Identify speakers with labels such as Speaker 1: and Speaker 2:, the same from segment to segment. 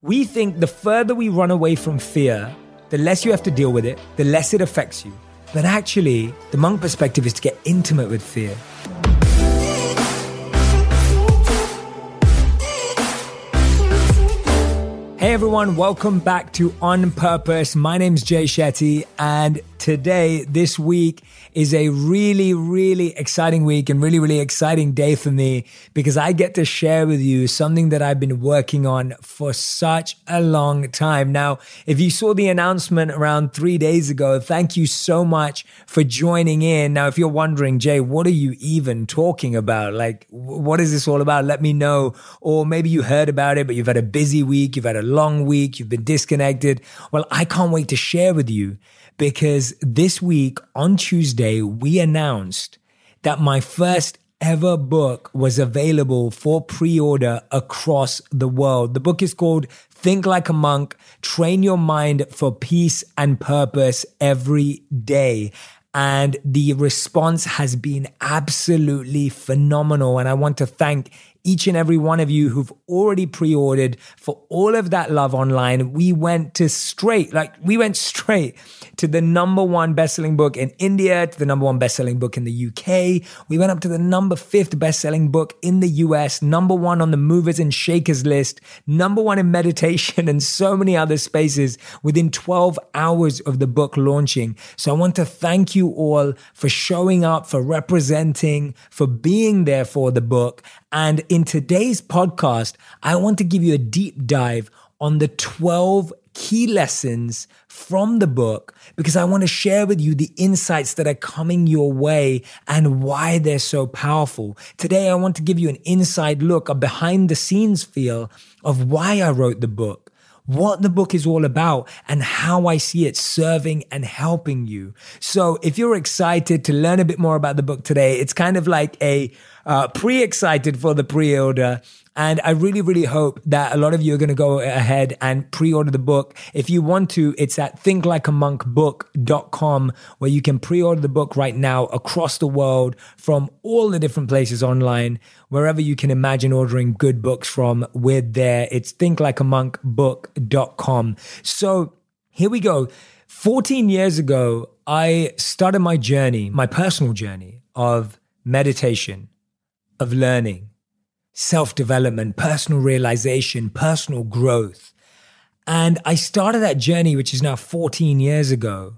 Speaker 1: We think the further we run away from fear, the less you have to deal with it, the less it affects you. But actually, the monk perspective is to get intimate with fear. Hey everyone, welcome back to On Purpose. My name's Jay Shetty, and today, this week, is a really, really exciting week and really, really exciting day for me because I get to share with you something that I've been working on for such a long time. Now, if you saw the announcement around three days ago, thank you so much for joining in. Now, if you're wondering, Jay, what are you even talking about? Like, what is this all about? Let me know. Or maybe you heard about it, but you've had a busy week, you've had a long week, you've been disconnected. Well, I can't wait to share with you because this week on Tuesday, we announced that my first ever book was available for pre order across the world. The book is called Think Like a Monk Train Your Mind for Peace and Purpose Every Day. And the response has been absolutely phenomenal. And I want to thank each and every one of you who've already pre-ordered for all of that love online. We went to straight, like we went straight to the number one best-selling book in India, to the number one best-selling book in the UK. We went up to the number fifth best-selling book in the US, number one on the movers and shakers list, number one in meditation and so many other spaces within 12 hours of the book launching. So I want to thank you all for showing up, for representing, for being there for the book. And in today's podcast, I want to give you a deep dive on the 12 key lessons from the book because I want to share with you the insights that are coming your way and why they're so powerful. Today, I want to give you an inside look, a behind the scenes feel of why I wrote the book what the book is all about and how I see it serving and helping you. So if you're excited to learn a bit more about the book today, it's kind of like a uh, pre-excited for the pre-order and I really, really hope that a lot of you are going to go ahead and pre-order the book. If you want to, it's at thinklikeamonkbook.com where you can pre-order the book right now across the world from all the different places online, wherever you can imagine ordering good books from. We're there. It's thinklikeamonkbook.com. So here we go. 14 years ago, I started my journey, my personal journey of meditation, of learning self development, personal realization, personal growth. And I started that journey, which is now 14 years ago.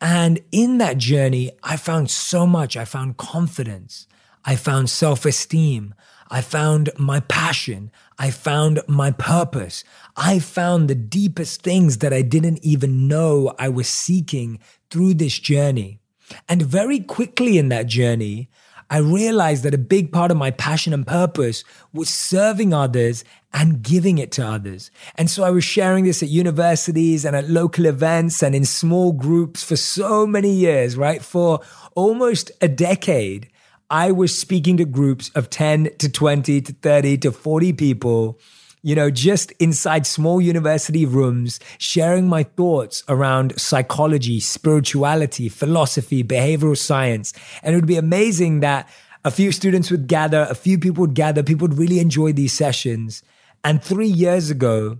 Speaker 1: And in that journey, I found so much. I found confidence. I found self esteem. I found my passion. I found my purpose. I found the deepest things that I didn't even know I was seeking through this journey. And very quickly in that journey, I realized that a big part of my passion and purpose was serving others and giving it to others. And so I was sharing this at universities and at local events and in small groups for so many years, right? For almost a decade, I was speaking to groups of 10 to 20 to 30 to 40 people you know, just inside small university rooms, sharing my thoughts around psychology, spirituality, philosophy, behavioral science. And it would be amazing that a few students would gather, a few people would gather, people would really enjoy these sessions. And three years ago,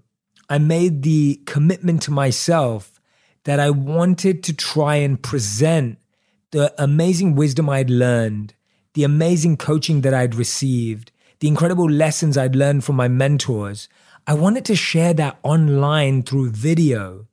Speaker 1: I made the commitment to myself that I wanted to try and present the amazing wisdom I'd learned, the amazing coaching that I'd received, the incredible lessons I'd learned from my mentors, I wanted to share that online through video.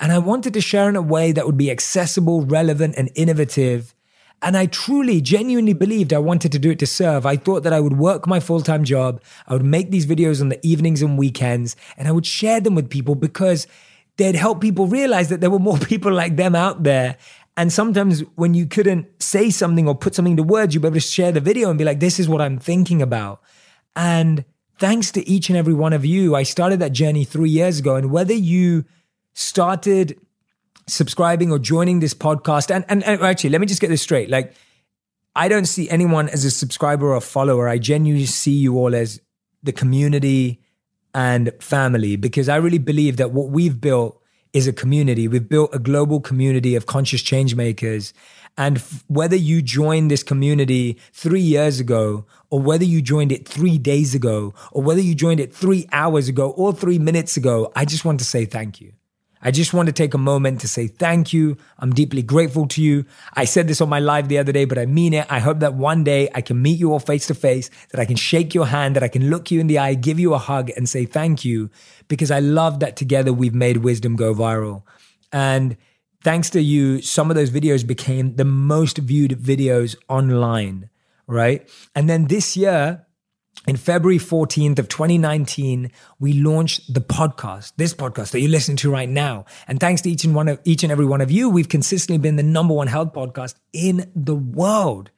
Speaker 1: And I wanted to share in a way that would be accessible, relevant, and innovative. And I truly, genuinely believed I wanted to do it to serve. I thought that I would work my full time job. I would make these videos on the evenings and weekends, and I would share them with people because they'd help people realize that there were more people like them out there and sometimes when you couldn't say something or put something to words, you'd be able to share the video and be like, this is what I'm thinking about. And thanks to each and every one of you, I started that journey three years ago. And whether you started subscribing or joining this podcast, and, and, and actually, let me just get this straight. Like, I don't see anyone as a subscriber or a follower. I genuinely see you all as the community and family because I really believe that what we've built is a community. We've built a global community of conscious change makers. And f- whether you joined this community three years ago, or whether you joined it three days ago, or whether you joined it three hours ago, or three minutes ago, I just want to say thank you. I just want to take a moment to say thank you. I'm deeply grateful to you. I said this on my live the other day, but I mean it. I hope that one day I can meet you all face to face, that I can shake your hand, that I can look you in the eye, give you a hug and say thank you because I love that together we've made wisdom go viral. And thanks to you, some of those videos became the most viewed videos online, right? And then this year, in February 14th of 2019, we launched the podcast, this podcast that you're listening to right now. And thanks to each and one of each and every one of you, we've consistently been the number one health podcast in the world.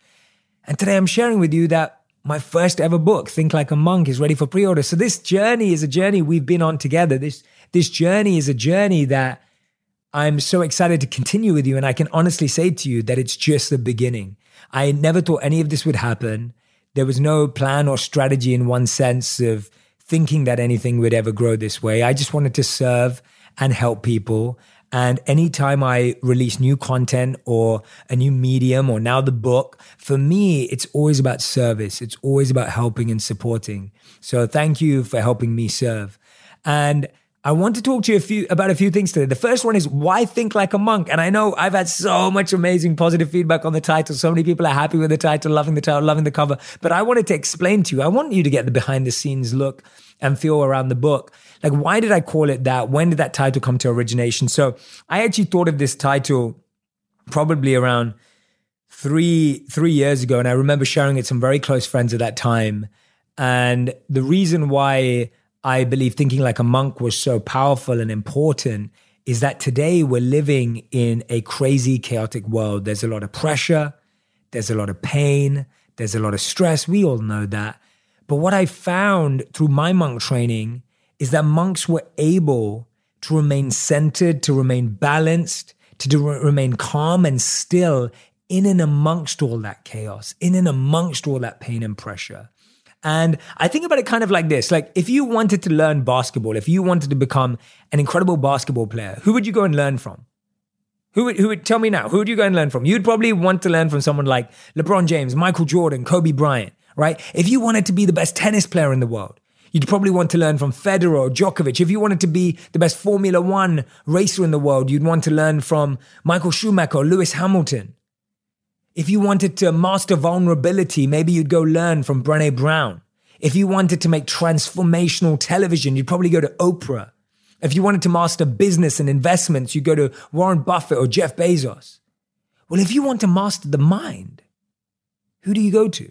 Speaker 1: And today I'm sharing with you that my first ever book, Think Like a Monk, is ready for pre-order. So this journey is a journey we've been on together. This this journey is a journey that I'm so excited to continue with you. And I can honestly say to you that it's just the beginning. I never thought any of this would happen. There was no plan or strategy in one sense of thinking that anything would ever grow this way. I just wanted to serve and help people. And anytime I release new content or a new medium or now the book, for me, it's always about service. It's always about helping and supporting. So thank you for helping me serve. And I want to talk to you a few, about a few things today. The first one is why think like a monk? And I know I've had so much amazing positive feedback on the title. So many people are happy with the title, loving the title, loving the cover. But I wanted to explain to you, I want you to get the behind the scenes look and feel around the book. Like, why did I call it that? When did that title come to origination? So I actually thought of this title probably around three, three years ago. And I remember sharing it with some very close friends at that time. And the reason why I believe thinking like a monk was so powerful and important is that today we're living in a crazy, chaotic world. There's a lot of pressure, there's a lot of pain, there's a lot of stress. We all know that. But what I found through my monk training is that monks were able to remain centered, to remain balanced, to do, remain calm and still in and amongst all that chaos, in and amongst all that pain and pressure. And I think about it kind of like this like, if you wanted to learn basketball, if you wanted to become an incredible basketball player, who would you go and learn from? Who would, who would tell me now? Who would you go and learn from? You'd probably want to learn from someone like LeBron James, Michael Jordan, Kobe Bryant, right? If you wanted to be the best tennis player in the world, you'd probably want to learn from Federer or Djokovic. If you wanted to be the best Formula One racer in the world, you'd want to learn from Michael Schumacher or Lewis Hamilton. If you wanted to master vulnerability, maybe you'd go learn from Brene Brown. If you wanted to make transformational television, you'd probably go to Oprah. If you wanted to master business and investments, you'd go to Warren Buffett or Jeff Bezos. Well, if you want to master the mind, who do you go to?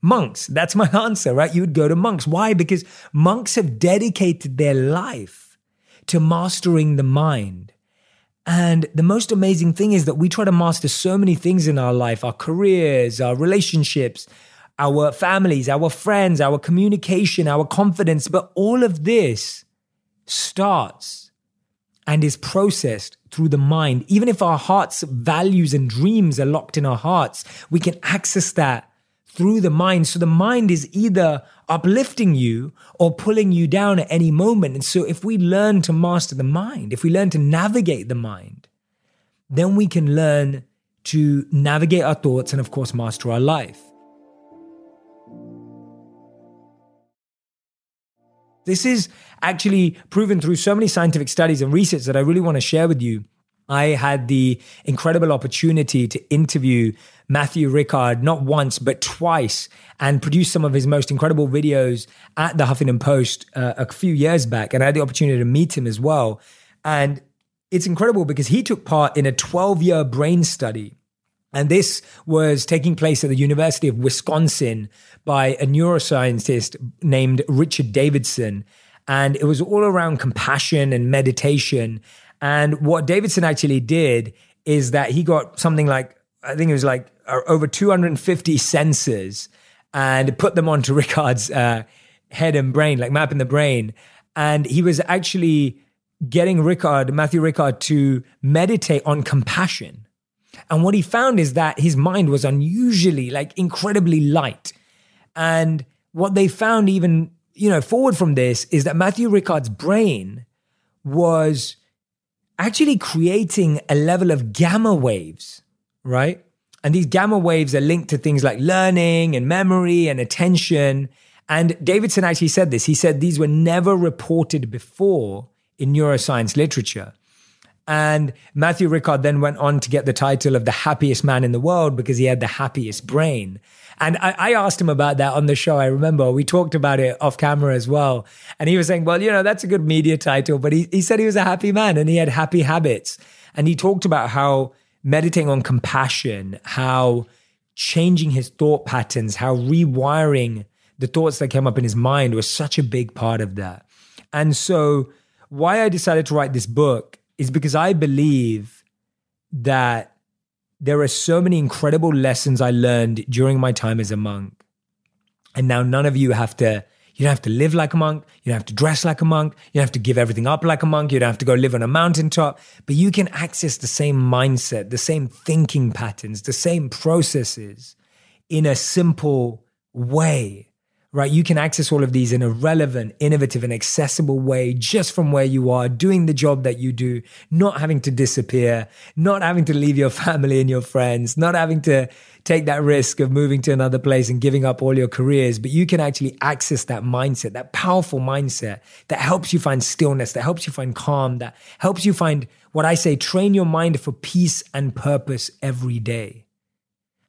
Speaker 1: Monks. That's my answer, right? You would go to monks. Why? Because monks have dedicated their life to mastering the mind. And the most amazing thing is that we try to master so many things in our life our careers, our relationships, our families, our friends, our communication, our confidence. But all of this starts and is processed through the mind. Even if our hearts' values and dreams are locked in our hearts, we can access that through the mind. So the mind is either uplifting you or pulling you down at any moment. And so if we learn to master the mind, if we learn to navigate the mind, then we can learn to navigate our thoughts and, of course, master our life. This is actually proven through so many scientific studies and research that I really want to share with you. I had the incredible opportunity to interview Matthieu Ricard not once, but twice, and produce some of his most incredible videos at the Huffington Post uh, a few years back. And I had the opportunity to meet him as well. And it's incredible because he took part in a 12 year brain study. And this was taking place at the University of Wisconsin by a neuroscientist named Richard Davidson. And it was all around compassion and meditation. And what Davidson actually did is that he got something like, I think it was like uh, over 250 sensors and put them onto Ricard's uh, head and brain, like mapping the brain. And he was actually getting Ricard, Matthieu Ricard, to meditate on compassion. And what he found is that his mind was unusually, like incredibly light. And what they found, even, you know, forward from this, is that Matthieu Ricard's brain was actually creating a level of gamma waves, right? And these gamma waves are linked to things like learning and memory and attention. And Davidson actually said this. He said these were never reported before in neuroscience literature. And Matthieu Ricard then went on to get the title of the happiest man in the world because he had the happiest brain. And I, I, asked him about that on the show. I remember we talked about it off camera as well. And he was saying, well, you know, that's a good media title, but he, he said he was a happy man and he had happy habits. And he talked about how meditating on compassion, how changing his thought patterns, how rewiring the thoughts that came up in his mind was such a big part of that. And so, why I decided to write this book is because I believe that there are so many incredible lessons I learned during my time as a monk. And now none of you have to you don't have to live like a monk. You don't have to dress like a monk. You don't have to give everything up like a monk. You don't have to go live on a mountaintop. But you can access the same mindset, the same thinking patterns, the same processes in a simple way right? You can access all of these in a relevant, innovative, and accessible way just from where you are, doing the job that you do, not having to disappear, not having to leave your family and your friends, not having to take that risk of moving to another place and giving up all your careers. But you can actually access that mindset, that powerful mindset that helps you find stillness, that helps you find calm, that helps you find what I say, train your mind for peace and purpose every day.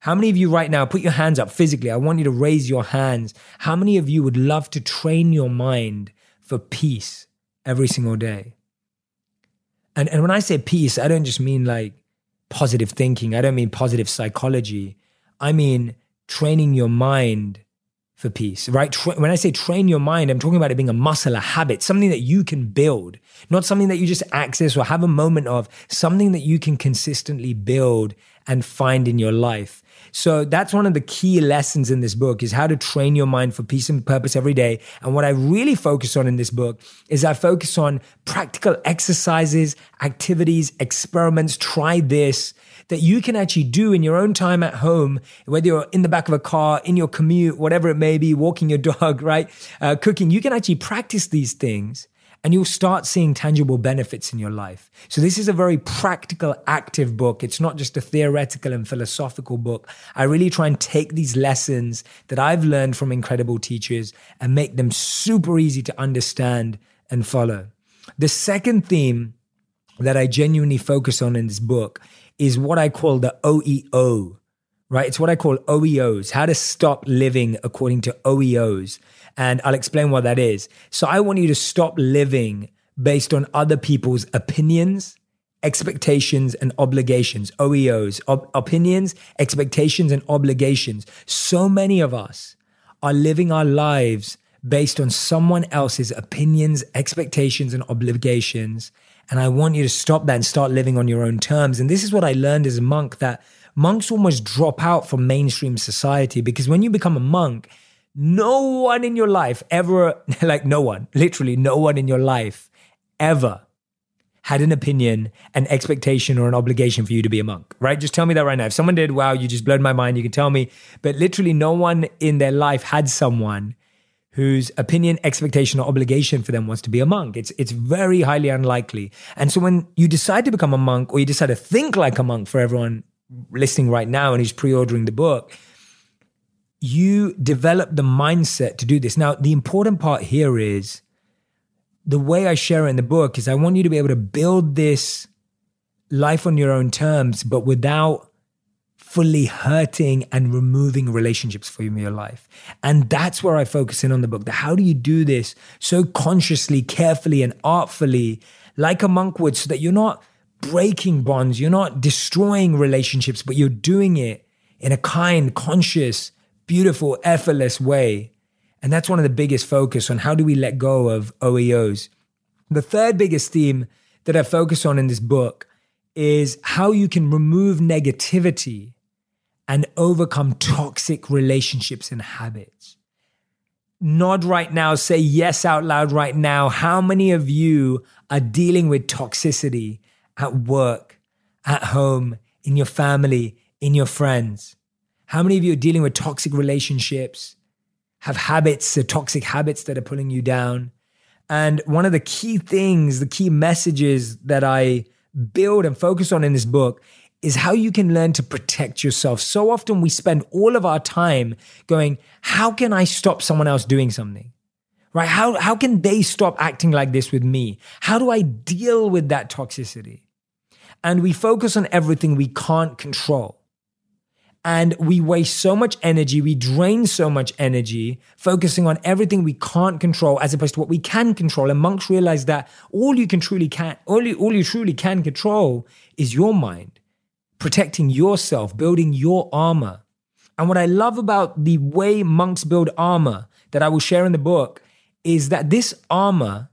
Speaker 1: How many of you right now, put your hands up physically? I want you to raise your hands. How many of you would love to train your mind for peace every single day? And, and when I say peace, I don't just mean like positive thinking, I don't mean positive psychology. I mean training your mind for peace, right? Tra- when I say train your mind, I'm talking about it being a muscle, a habit, something that you can build, not something that you just access or have a moment of, something that you can consistently build and find in your life. So that's one of the key lessons in this book is how to train your mind for peace and purpose every day. And what I really focus on in this book is I focus on practical exercises, activities, experiments, try this that you can actually do in your own time at home, whether you're in the back of a car, in your commute, whatever it may be, walking your dog, right? Uh, cooking, you can actually practice these things and you'll start seeing tangible benefits in your life. So, this is a very practical, active book. It's not just a theoretical and philosophical book. I really try and take these lessons that I've learned from incredible teachers and make them super easy to understand and follow. The second theme that I genuinely focus on in this book is what I call the OEO, right? It's what I call OEOs, how to stop living according to OEOs. And I'll explain what that is. So I want you to stop living based on other people's opinions, expectations, and obligations. OEOs, op- opinions, expectations, and obligations. So many of us are living our lives based on someone else's opinions, expectations, and obligations. And I want you to stop that and start living on your own terms. And this is what I learned as a monk that monks almost drop out from mainstream society because when you become a monk, no one in your life ever, like no one, literally no one in your life ever had an opinion, an expectation, or an obligation for you to be a monk, right? Just tell me that right now. If someone did, wow, you just blowed my mind, you can tell me. But literally, no one in their life had someone whose opinion, expectation, or obligation for them was to be a monk. It's, it's very highly unlikely. And so when you decide to become a monk or you decide to think like a monk for everyone listening right now and who's pre ordering the book, you develop the mindset to do this. Now, the important part here is the way I share it in the book is I want you to be able to build this life on your own terms, but without fully hurting and removing relationships from your life. And that's where I focus in on the book. The how do you do this so consciously, carefully, and artfully, like a monk would, so that you're not breaking bonds, you're not destroying relationships, but you're doing it in a kind, conscious, beautiful, effortless way. And that's one of the biggest focus on how do we let go of OEOs. The third biggest theme that I focus on in this book is how you can remove negativity and overcome toxic relationships and habits. Nod right now, say yes out loud right now. How many of you are dealing with toxicity at work, at home, in your family, in your friends? How many of you are dealing with toxic relationships, have habits, uh, toxic habits that are pulling you down? And one of the key things, the key messages that I build and focus on in this book is how you can learn to protect yourself. So often we spend all of our time going, how can I stop someone else doing something? Right? How, how can they stop acting like this with me? How do I deal with that toxicity? And we focus on everything we can't control. And we waste so much energy, we drain so much energy focusing on everything we can't control as opposed to what we can control. And monks realize that all you can truly can, all you, all you truly can control is your mind, protecting yourself, building your armor. And what I love about the way monks build armor that I will share in the book is that this armor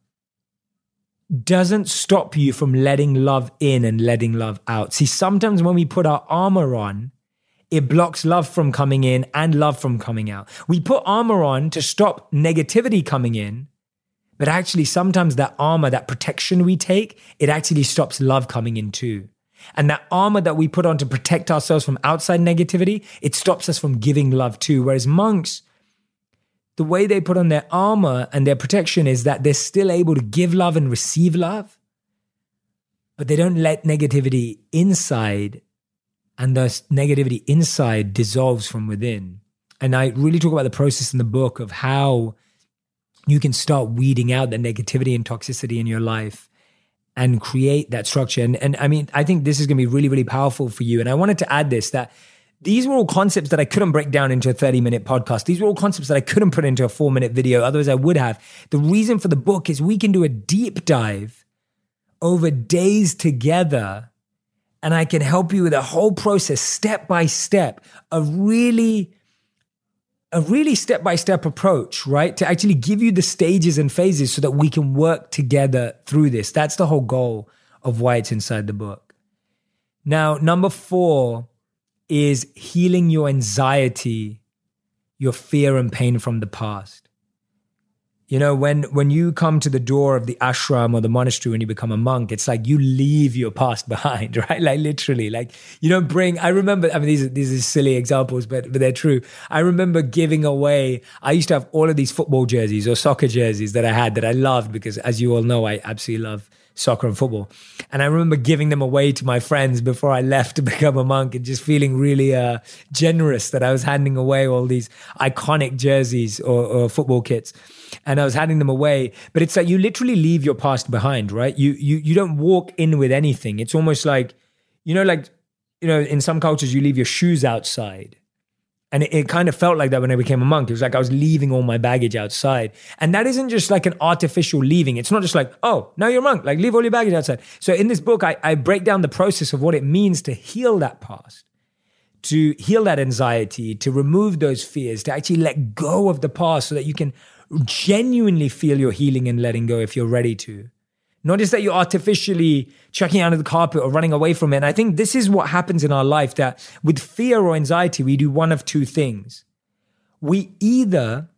Speaker 1: doesn't stop you from letting love in and letting love out. See, sometimes when we put our armor on, it blocks love from coming in and love from coming out. We put armor on to stop negativity coming in, but actually, sometimes that armor, that protection we take, it actually stops love coming in too. And that armor that we put on to protect ourselves from outside negativity, it stops us from giving love too. Whereas monks, the way they put on their armor and their protection is that they're still able to give love and receive love, but they don't let negativity inside and thus negativity inside dissolves from within. And I really talk about the process in the book of how you can start weeding out the negativity and toxicity in your life and create that structure. And, and I mean, I think this is going to be really, really powerful for you. And I wanted to add this that these were all concepts that I couldn't break down into a 30 minute podcast. These were all concepts that I couldn't put into a four minute video. Otherwise, I would have. The reason for the book is we can do a deep dive over days together and I can help you with a whole process, step by step, a really, a really step by step approach, right? To actually give you the stages and phases so that we can work together through this. That's the whole goal of why it's inside the book. Now, number four is healing your anxiety, your fear and pain from the past. You know, when when you come to the door of the ashram or the monastery when you become a monk, it's like you leave your past behind, right? Like literally, like you don't bring. I remember. I mean, these are, these are silly examples, but but they're true. I remember giving away. I used to have all of these football jerseys or soccer jerseys that I had that I loved because, as you all know, I absolutely love soccer and football. And I remember giving them away to my friends before I left to become a monk and just feeling really uh, generous that I was handing away all these iconic jerseys or, or football kits and I was handing them away. But it's like you literally leave your past behind, right? You you you don't walk in with anything. It's almost like, you know, like you know, in some cultures you leave your shoes outside. And it, it, kind of felt like that when I became a monk. It was like I was leaving all my baggage outside. And that isn't just like an artificial leaving. It's not just like, oh, now you're a monk, like leave all your baggage outside. So in this book, I, I break down the process of what it means to heal that past, to heal that anxiety, to remove those fears, to actually let go of the past so that you can genuinely feel your healing and letting go if you're ready to. Not just that you're artificially checking under the carpet or running away from it. And I think this is what happens in our life that with fear or anxiety, we do one of two things. We either,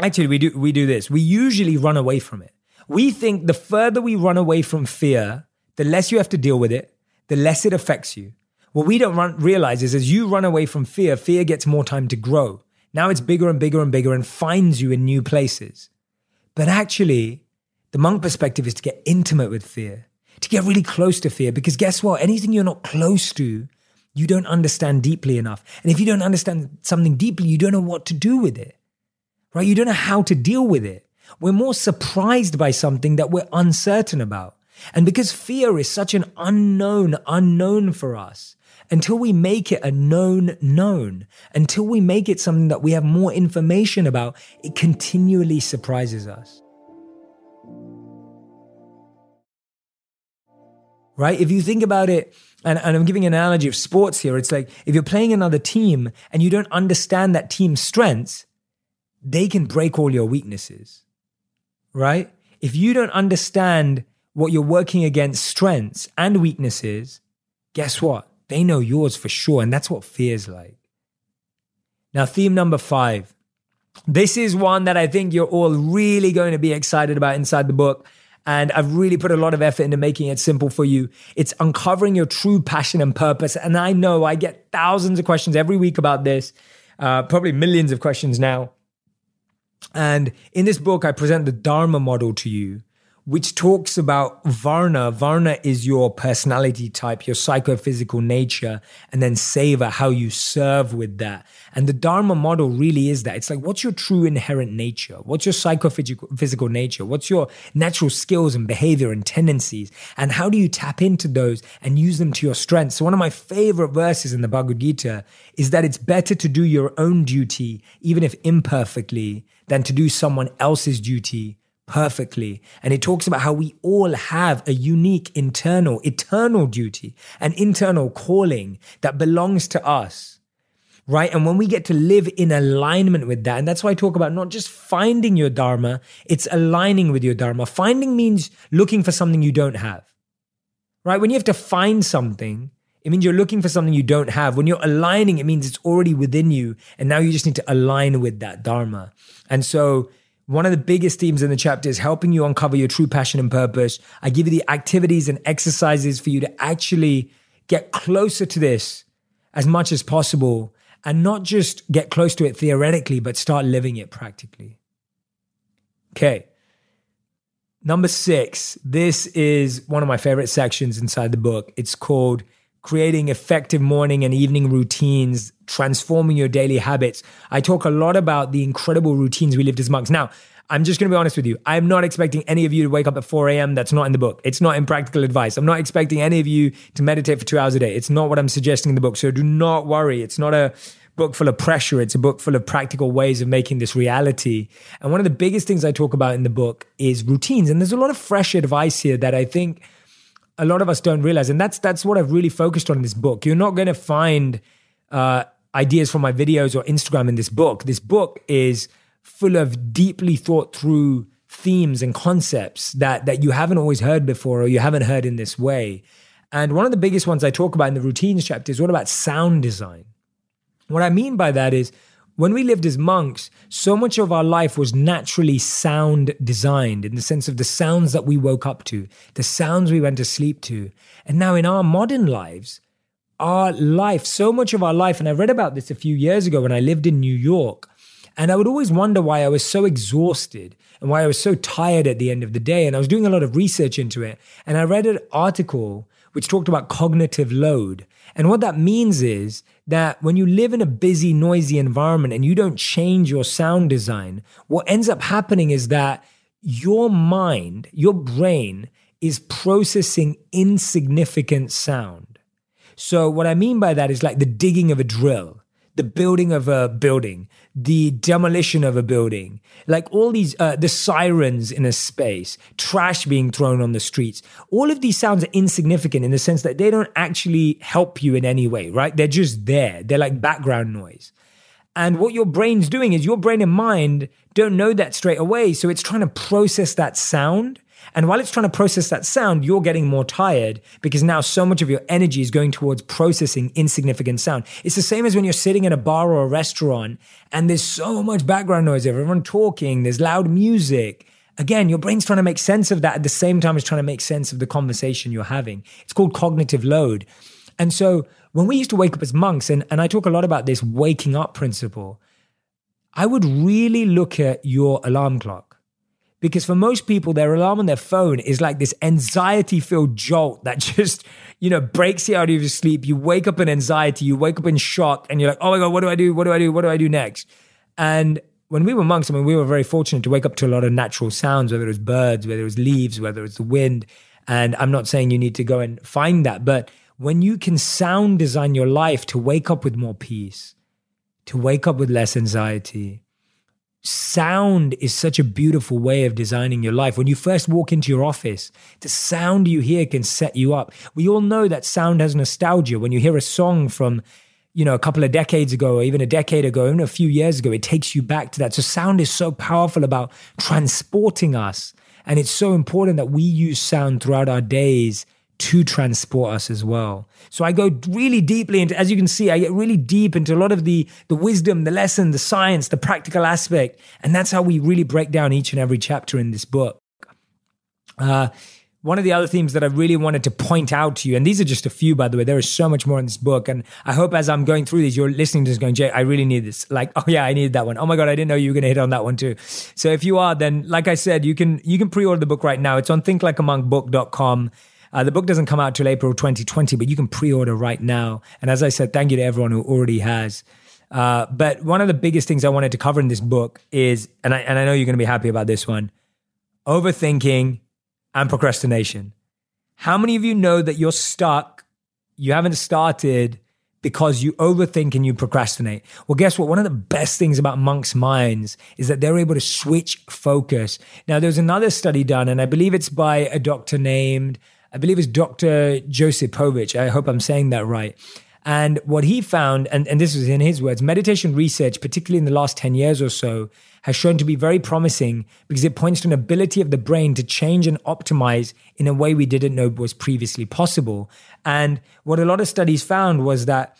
Speaker 1: actually, we do, we do this. We usually run away from it. We think the further we run away from fear, the less you have to deal with it, the less it affects you. What we don't run, realize is as you run away from fear, fear gets more time to grow. Now it's bigger and bigger and bigger and finds you in new places. But actually, the monk perspective is to get intimate with fear, to get really close to fear, because guess what? Anything you're not close to, you don't understand deeply enough. And if you don't understand something deeply, you don't know what to do with it, right? You don't know how to deal with it. We're more surprised by something that we're uncertain about. And because fear is such an unknown, unknown for us, until we make it a known known, until we make it something that we have more information about, it continually surprises us. Right? If you think about it, and, and, I'm giving an analogy of sports here, it's like if you're playing another team and you don't understand that team's strengths, they can break all your weaknesses. Right? If you don't understand what you're working against strengths and weaknesses, guess what? They know yours for sure. And that's what fear's like. Now, theme number five. This is one that I think you're all really going to be excited about inside the book. And I've really put a lot of effort into making it simple for you. It's uncovering your true passion and purpose. And I know I get thousands of questions every week about this, uh, probably millions of questions now. And in this book, I present the Dharma model to you, which talks about Varna. Varna is your personality type, your psychophysical nature, and then Seva, how you serve with that. And the Dharma model really is that. It's like, what's your true inherent nature? What's your psychophysical nature? What's your natural skills and behavior and tendencies? And how do you tap into those and use them to your strengths? So, one of my favorite verses in the Bhagavad Gita is that it's better to do your own duty, even if imperfectly, than to do someone else's duty perfectly. And it talks about how we all have a unique internal, eternal duty, an internal calling that belongs to us. Right. And when we get to live in alignment with that, and that's why I talk about not just finding your Dharma, it's aligning with your Dharma. Finding means looking for something you don't have. Right. When you have to find something, it means you're looking for something you don't have. When you're aligning, it means it's already within you. And now you just need to align with that Dharma. And so one of the biggest themes in the chapter is helping you uncover your true passion and purpose. I give you the activities and exercises for you to actually get closer to this as much as possible and not just get close to it theoretically, but start living it practically. Okay. Number six, this is one of my favorite sections inside the book. It's called creating effective morning and evening routines, transforming your daily habits. I talk a lot about the incredible routines we lived as monks. Now, I'm just going to be honest with you. I'm not expecting any of you to wake up at 4 a.m. That's not in the book. It's not in practical advice. I'm not expecting any of you to meditate for two hours a day. It's not what I'm suggesting in the book. So do not worry. It's not a book full of pressure. It's a book full of practical ways of making this reality. And one of the biggest things I talk about in the book is routines. And there's a lot of fresh advice here that I think a lot of us don't realize. And that's that's what I've really focused on in this book. You're not going to find uh, ideas from my videos or Instagram in this book. This book is full of deeply thought through themes and concepts that that you haven't always heard before or you haven't heard in this way. And one of the biggest ones I talk about in the routines chapter is what about sound design. What I mean by that is when we lived as monks, so much of our life was naturally sound designed in the sense of the sounds that we woke up to, the sounds we went to sleep to. And now in our modern lives, our life, so much of our life, and I read about this a few years ago when I lived in New York, and I would always wonder why I was so exhausted and why I was so tired at the end of the day. And I was doing a lot of research into it. And I read an article which talked about cognitive load. And what that means is that when you live in a busy, noisy environment and you don't change your sound design, what ends up happening is that your mind, your brain is processing insignificant sound. So, what I mean by that is like the digging of a drill, the building of a building, the demolition of a building, like all these, uh, the sirens in a space, trash being thrown on the streets. All of these sounds are insignificant in the sense that they don't actually help you in any way, right? They're just there. They're like background noise. And what your brain's doing is your brain and mind don't know that straight away. So it's trying to process that sound and while it's trying to process that sound, you're getting more tired because now so much of your energy is going towards processing insignificant sound. It's the same as when you're sitting in a bar or a restaurant and there's so much background noise, everyone talking, there's loud music. Again, your brain's trying to make sense of that at the same time as trying to make sense of the conversation you're having. It's called cognitive load. And so when we used to wake up as monks, and, and I talk a lot about this waking up principle, I would really look at your alarm clock because for most people, their alarm on their phone is like this anxiety filled jolt that just, you know, breaks you out of your sleep. You wake up in anxiety, you wake up in shock, and you're like, oh my God, what do I do? What do I do? What do I do next? And when we were monks, I mean, we were very fortunate to wake up to a lot of natural sounds, whether it was birds, whether it was leaves, whether it's the wind. And I'm not saying you need to go and find that, but when you can sound design your life to wake up with more peace, to wake up with less anxiety, sound is such a beautiful way of designing your life. When you first walk into your office, the sound you hear can set you up. We all know that sound has nostalgia. When you hear a song from, you know, a couple of decades ago, or even a decade ago, even a few years ago, it takes you back to that. So sound is so powerful about transporting us. And it's so important that we use sound throughout our days to transport us as well. So I go really deeply into, as you can see, I get really deep into a lot of the, the wisdom, the lesson, the science, the practical aspect. And that's how we really break down each and every chapter in this book. Uh, one of the other themes that I really wanted to point out to you, and these are just a few, by the way, there is so much more in this book. And I hope as I'm going through these, you're listening to this going, Jay, I really need this. Like, oh yeah, I needed that one. Oh my God, I didn't know you were going to hit on that one too. So if you are, then like I said, you can, you can pre-order the book right now. It's on thinklikeamonkbook.com. Uh, the book doesn't come out till April 2020, but you can pre-order right now. And as I said, thank you to everyone who already has. Uh, but one of the biggest things I wanted to cover in this book is, and I, and I know you're going to be happy about this one, overthinking and procrastination. How many of you know that you're stuck? You haven't started because you overthink and you procrastinate. Well, guess what? One of the best things about monks' minds is that they're able to switch focus. Now, there's another study done, and I believe it's by a doctor named, I believe it's Dr. Josipovic. I hope I'm saying that right. And what he found, and, and this was in his words, meditation research, particularly in the last 10 years or so, has shown to be very promising because it points to an ability of the brain to change and optimize in a way we didn't know was previously possible. And what a lot of studies found was that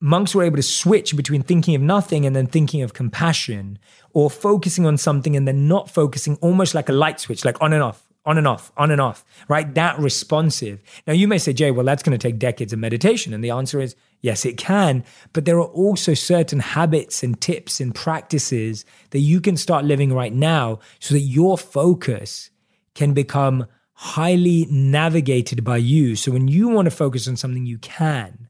Speaker 1: monks were able to switch between thinking of nothing and then thinking of compassion or focusing on something and then not focusing almost like a light switch, like on and off, on and off, on and off, right? That responsive. Now, you may say, Jay, well, that's going to take decades of meditation. And the answer is yes, it can. But there are also certain habits and tips and practices that you can start living right now so that your focus can become highly navigated by you. So when you want to focus on something, you can,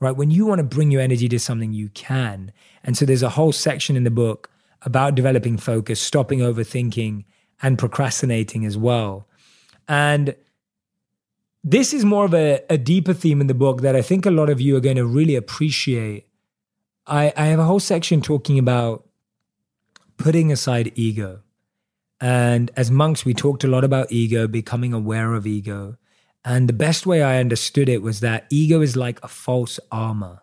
Speaker 1: right? When you want to bring your energy to something, you can. And so there's a whole section in the book about developing focus, stopping overthinking and procrastinating as well. And this is more of a, a deeper theme in the book that I think a lot of you are going to really appreciate. I, I have a whole section talking about putting aside ego. And as monks, we talked a lot about ego, becoming aware of ego. And the best way I understood it was that ego is like a false armor.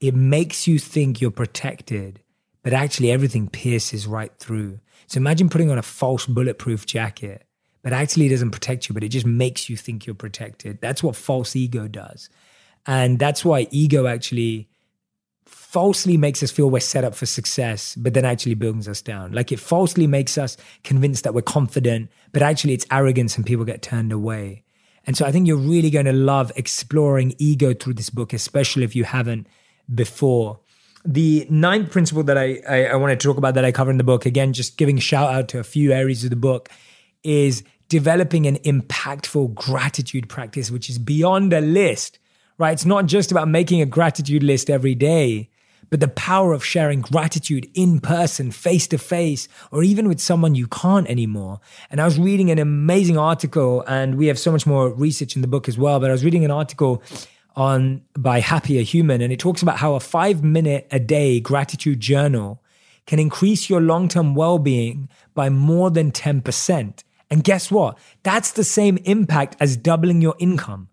Speaker 1: It makes you think you're protected, but actually everything pierces right through. So imagine putting on a false bulletproof jacket, but actually it doesn't protect you, but it just makes you think you're protected. That's what false ego does. And that's why ego actually falsely makes us feel we're set up for success, but then actually brings us down. Like it falsely makes us convinced that we're confident, but actually it's arrogance and people get turned away. And so I think you're really going to love exploring ego through this book, especially if you haven't before the ninth principle that I, I, I want to talk about that I cover in the book, again, just giving a shout out to a few areas of the book, is developing an impactful gratitude practice, which is beyond a list, right? It's not just about making a gratitude list every day, but the power of sharing gratitude in person, face to face, or even with someone you can't anymore. And I was reading an amazing article, and we have so much more research in the book as well, but I was reading an article on by Happier Human, and it talks about how a five minute a day gratitude journal can increase your long term well being by more than 10%. And guess what? That's the same impact as doubling your income.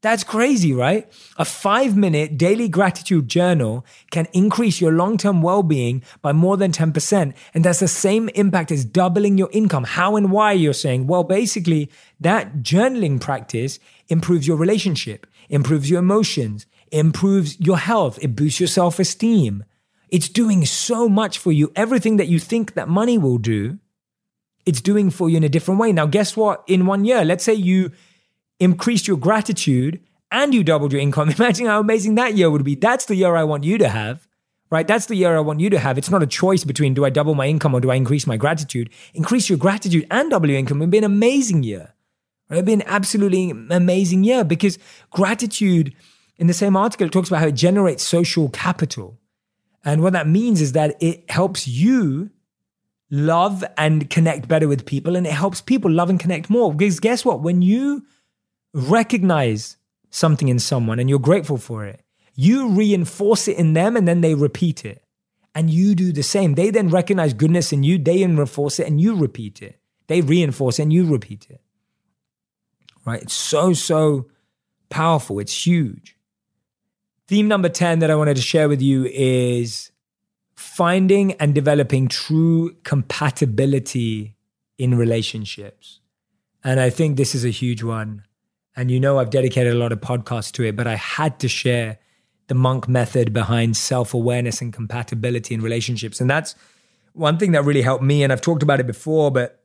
Speaker 1: That's crazy, right? A five minute daily gratitude journal can increase your long term well being by more than 10%. And that's the same impact as doubling your income. How and why you're saying? Well, basically, that journaling practice improves your relationship improves your emotions, improves your health, it boosts your self esteem. It's doing so much for you. Everything that you think that money will do, it's doing for you in a different way. Now, guess what? In one year, let's say you increased your gratitude and you doubled your income. Imagine how amazing that year would be. That's the year I want you to have, right? That's the year I want you to have. It's not a choice between do I double my income or do I increase my gratitude? Increase your gratitude and double your income. It would be an amazing year. It'd be an absolutely amazing year because gratitude, in the same article, talks about how it generates social capital. And what that means is that it helps you love and connect better with people, and it helps people love and connect more. Because guess what? When you recognize something in someone and you're grateful for it, you reinforce it in them and then they repeat it. And you do the same. They then recognize goodness in you, they reinforce it and you repeat it. They reinforce it and you repeat it right? It's so, so powerful. It's huge. Theme number 10 that I wanted to share with you is finding and developing true compatibility in relationships. And I think this is a huge one. And you know, I've dedicated a lot of podcasts to it, but I had to share the monk method behind self awareness and compatibility in relationships. And that's one thing that really helped me. And I've talked about it before, but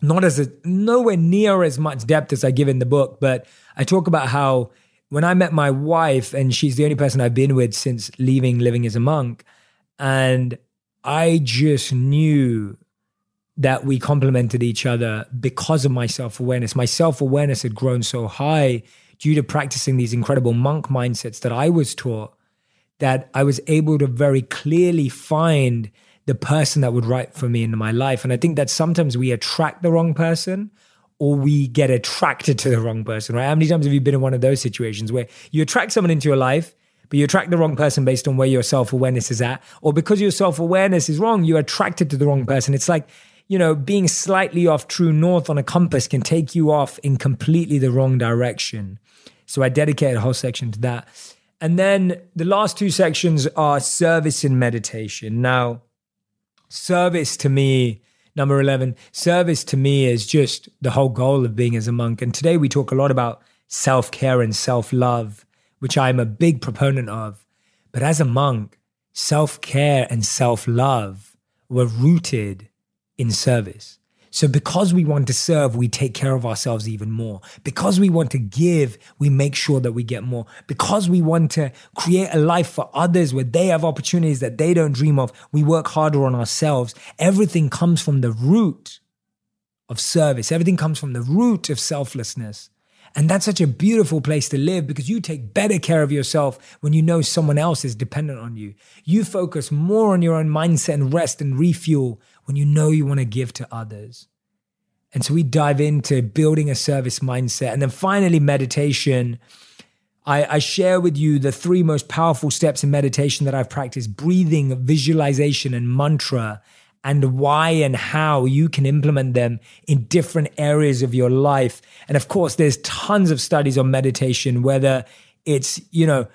Speaker 1: not as a nowhere near as much depth as I give in the book, but I talk about how when I met my wife, and she's the only person I've been with since leaving living as a monk, and I just knew that we complemented each other because of my self awareness. My self awareness had grown so high due to practicing these incredible monk mindsets that I was taught that I was able to very clearly find the person that would right for me in my life. And I think that sometimes we attract the wrong person or we get attracted to the wrong person, right? How many times have you been in one of those situations where you attract someone into your life, but you attract the wrong person based on where your self awareness is at? Or because your self awareness is wrong, you're attracted to the wrong person. It's like, you know, being slightly off true north on a compass can take you off in completely the wrong direction. So I dedicated a whole section to that. And then the last two sections are service and meditation. Now, service to me, number 11, service to me is just the whole goal of being as a monk. And today we talk a lot about self care and self love, which I'm a big proponent of. But as a monk, self care and self love were rooted in service. So, because we want to serve, we take care of ourselves even more. Because we want to give, we make sure that we get more. Because we want to create a life for others where they have opportunities that they don't dream of, we work harder on ourselves. Everything comes from the root of service, everything comes from the root of selflessness. And that's such a beautiful place to live because you take better care of yourself when you know someone else is dependent on you. You focus more on your own mindset and rest and refuel when you know you want to give to others. And so we dive into building a service mindset. And then finally, meditation. I, I, share with you the three most powerful steps in meditation that I've practiced breathing, visualization, and mantra, and why and how you can implement them in different areas of your life. And of course, there's tons of studies on meditation, whether it's, you know,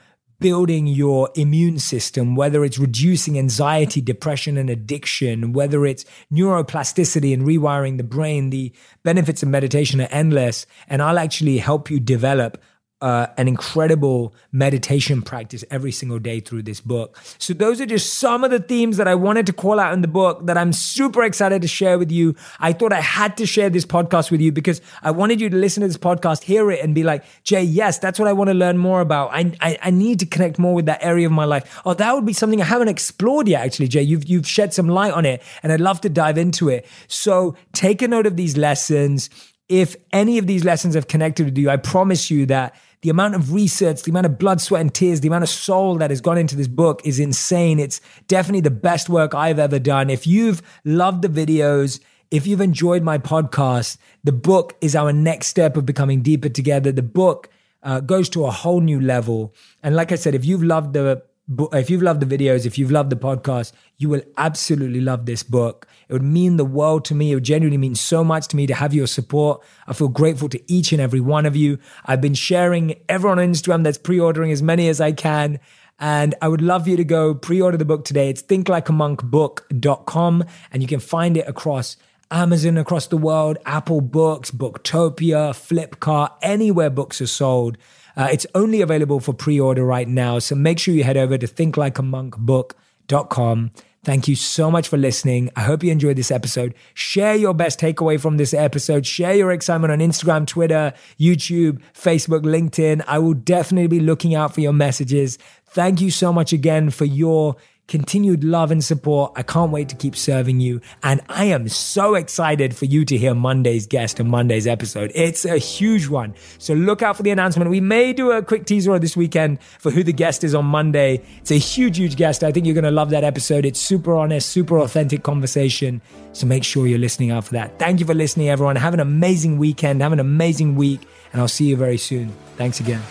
Speaker 1: building your immune system, whether it's reducing anxiety, depression, and addiction, whether it's neuroplasticity and rewiring the brain, the benefits of meditation are endless. And I'll actually help you develop uh, an incredible meditation practice every single day through this book. So, those are just some of the themes that I wanted to call out in the book that I'm super excited to share with you. I thought I had to share this podcast with you because I wanted you to listen to this podcast, hear it, and be like, Jay, yes, that's what I want to learn more about. I, I, I need to connect more with that area of my life. Oh, that would be something I haven't explored yet, actually, Jay. You've, you've shed some light on it, and I'd love to dive into it. So, take a note of these lessons. If any of these lessons have connected with you, I promise you that the amount of research, the amount of blood, sweat, and tears, the amount of soul that has gone into this book is insane. It's definitely the best work I've ever done. If you've loved the videos, if you've enjoyed my podcast, the book is our next step of becoming deeper together. The book uh, goes to a whole new level. And like I said, if you've loved the if you've loved the videos, if you've loved the podcast, you will absolutely love this book. It would mean the world to me. It would genuinely mean so much to me to have your support. I feel grateful to each and every one of you. I've been sharing everyone on Instagram that's pre ordering as many as I can. And I would love you to go pre order the book today. It's thinklikeamonkbook.com and you can find it across Amazon across the world, Apple Books, Booktopia, Flipkart, anywhere books are sold. Uh, it's only available for pre order right now. So make sure you head over to thinklikeamonkbook.com. Thank you so much for listening. I hope you enjoyed this episode. Share your best takeaway from this episode. Share your excitement on Instagram, Twitter, YouTube, Facebook, LinkedIn. I will definitely be looking out for your messages. Thank you so much again for your continued love and support. I can't wait to keep serving you. And I am so excited for you to hear Monday's guest and Monday's episode. It's a huge one. So look out for the announcement. We may do a quick teaser this weekend for who the guest is on Monday. It's a huge, huge guest. I think you're going to love that episode. It's super honest, super authentic conversation. So make sure you're listening out for that. Thank you for listening, everyone. Have an amazing weekend. Have an amazing week. And I'll see you very soon. Thanks again.